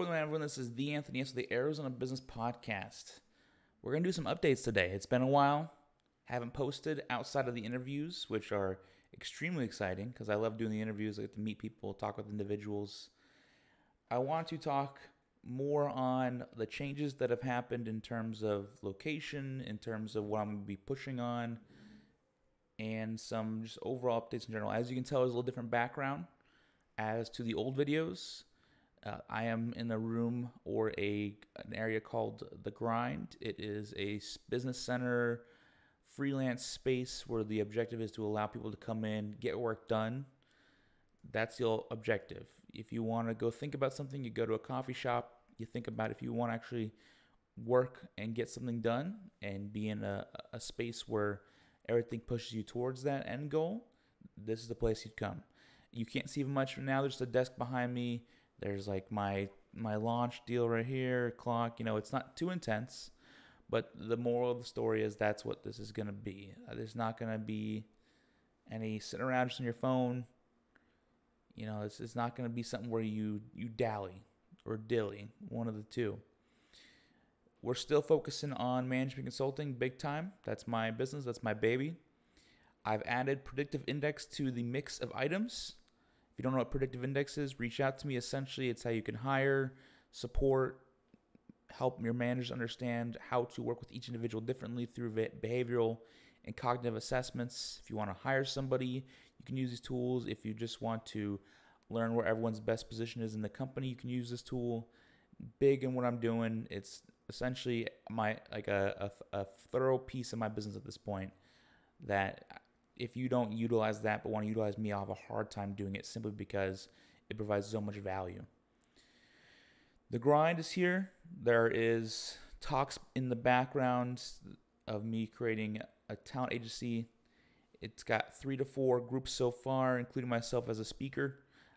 Hello, everyone. This is the Anthony S. the Arizona Business Podcast. We're going to do some updates today. It's been a while. Haven't posted outside of the interviews, which are extremely exciting because I love doing the interviews. I get to meet people, talk with individuals. I want to talk more on the changes that have happened in terms of location, in terms of what I'm going to be pushing on, and some just overall updates in general. As you can tell, there's a little different background as to the old videos. Uh, I am in a room or a an area called the Grind. It is a business center, freelance space where the objective is to allow people to come in, get work done. That's the objective. If you want to go think about something, you go to a coffee shop. You think about if you want to actually work and get something done and be in a, a space where everything pushes you towards that end goal. This is the place you'd come. You can't see much now. There's a desk behind me there's like my my launch deal right here, clock. You know, it's not too intense, but the moral of the story is that's what this is gonna be. Uh, there's not gonna be any sitting around just on your phone. You know, it's, it's not gonna be something where you you dally or dilly, one of the two. We're still focusing on management consulting big time. That's my business. That's my baby. I've added predictive index to the mix of items you don't know what predictive index is, reach out to me. Essentially, it's how you can hire, support, help your managers understand how to work with each individual differently through behavioral and cognitive assessments. If you want to hire somebody, you can use these tools. If you just want to learn where everyone's best position is in the company, you can use this tool. Big in what I'm doing, it's essentially my like a, a, a thorough piece of my business at this point that if you don't utilize that but want to utilize me, I'll have a hard time doing it simply because it provides so much value. The grind is here. There is talks in the background of me creating a talent agency. It's got three to four groups so far, including myself as a speaker.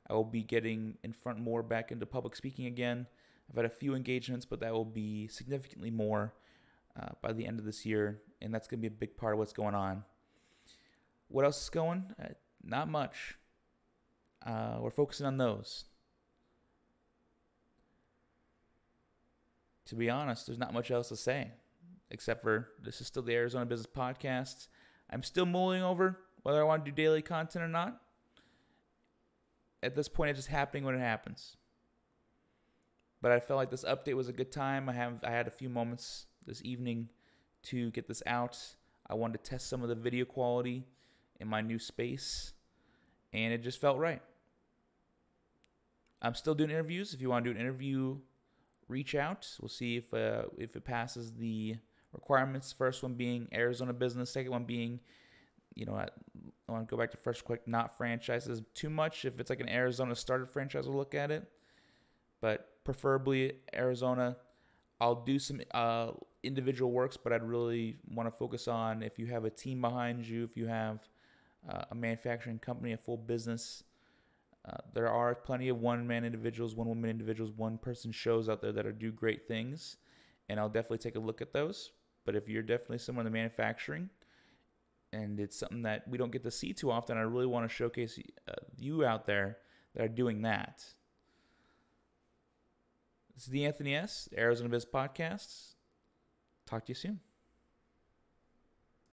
I will be getting in front more back into public speaking again. I've had a few engagements, but that will be significantly more uh, by the end of this year, and that's going to be a big part of what's going on. What else is going? Uh, not much. Uh, we're focusing on those. To be honest, there's not much else to say except for this is still the Arizona Business Podcast. I'm still mulling over whether I want to do daily content or not. At this point, it's just happening when it happens. But I felt like this update was a good time. I have I had a few moments this evening to get this out. I wanted to test some of the video quality in my new space, and it just felt right. I'm still doing interviews. If you want to do an interview, reach out. We'll see if uh, if it passes the requirements. First one being Arizona business. Second one being, you know, I, want to go back to first quick. Not franchises too much. If it's like an Arizona started franchise, we'll look at it. But preferably Arizona. I'll do some uh, individual works, but I'd really want to focus on if you have a team behind you, if you have uh, a manufacturing company, a full business. Uh, there are plenty of one man individuals, one woman individuals, one person shows out there that are do great things, and I'll definitely take a look at those. But if you're definitely someone in the manufacturing, and it's something that we don't get to see too often, I really want to showcase uh, you out there that are doing that. This is the Anthony S. Arizona Biz Podcast. Talk to you soon.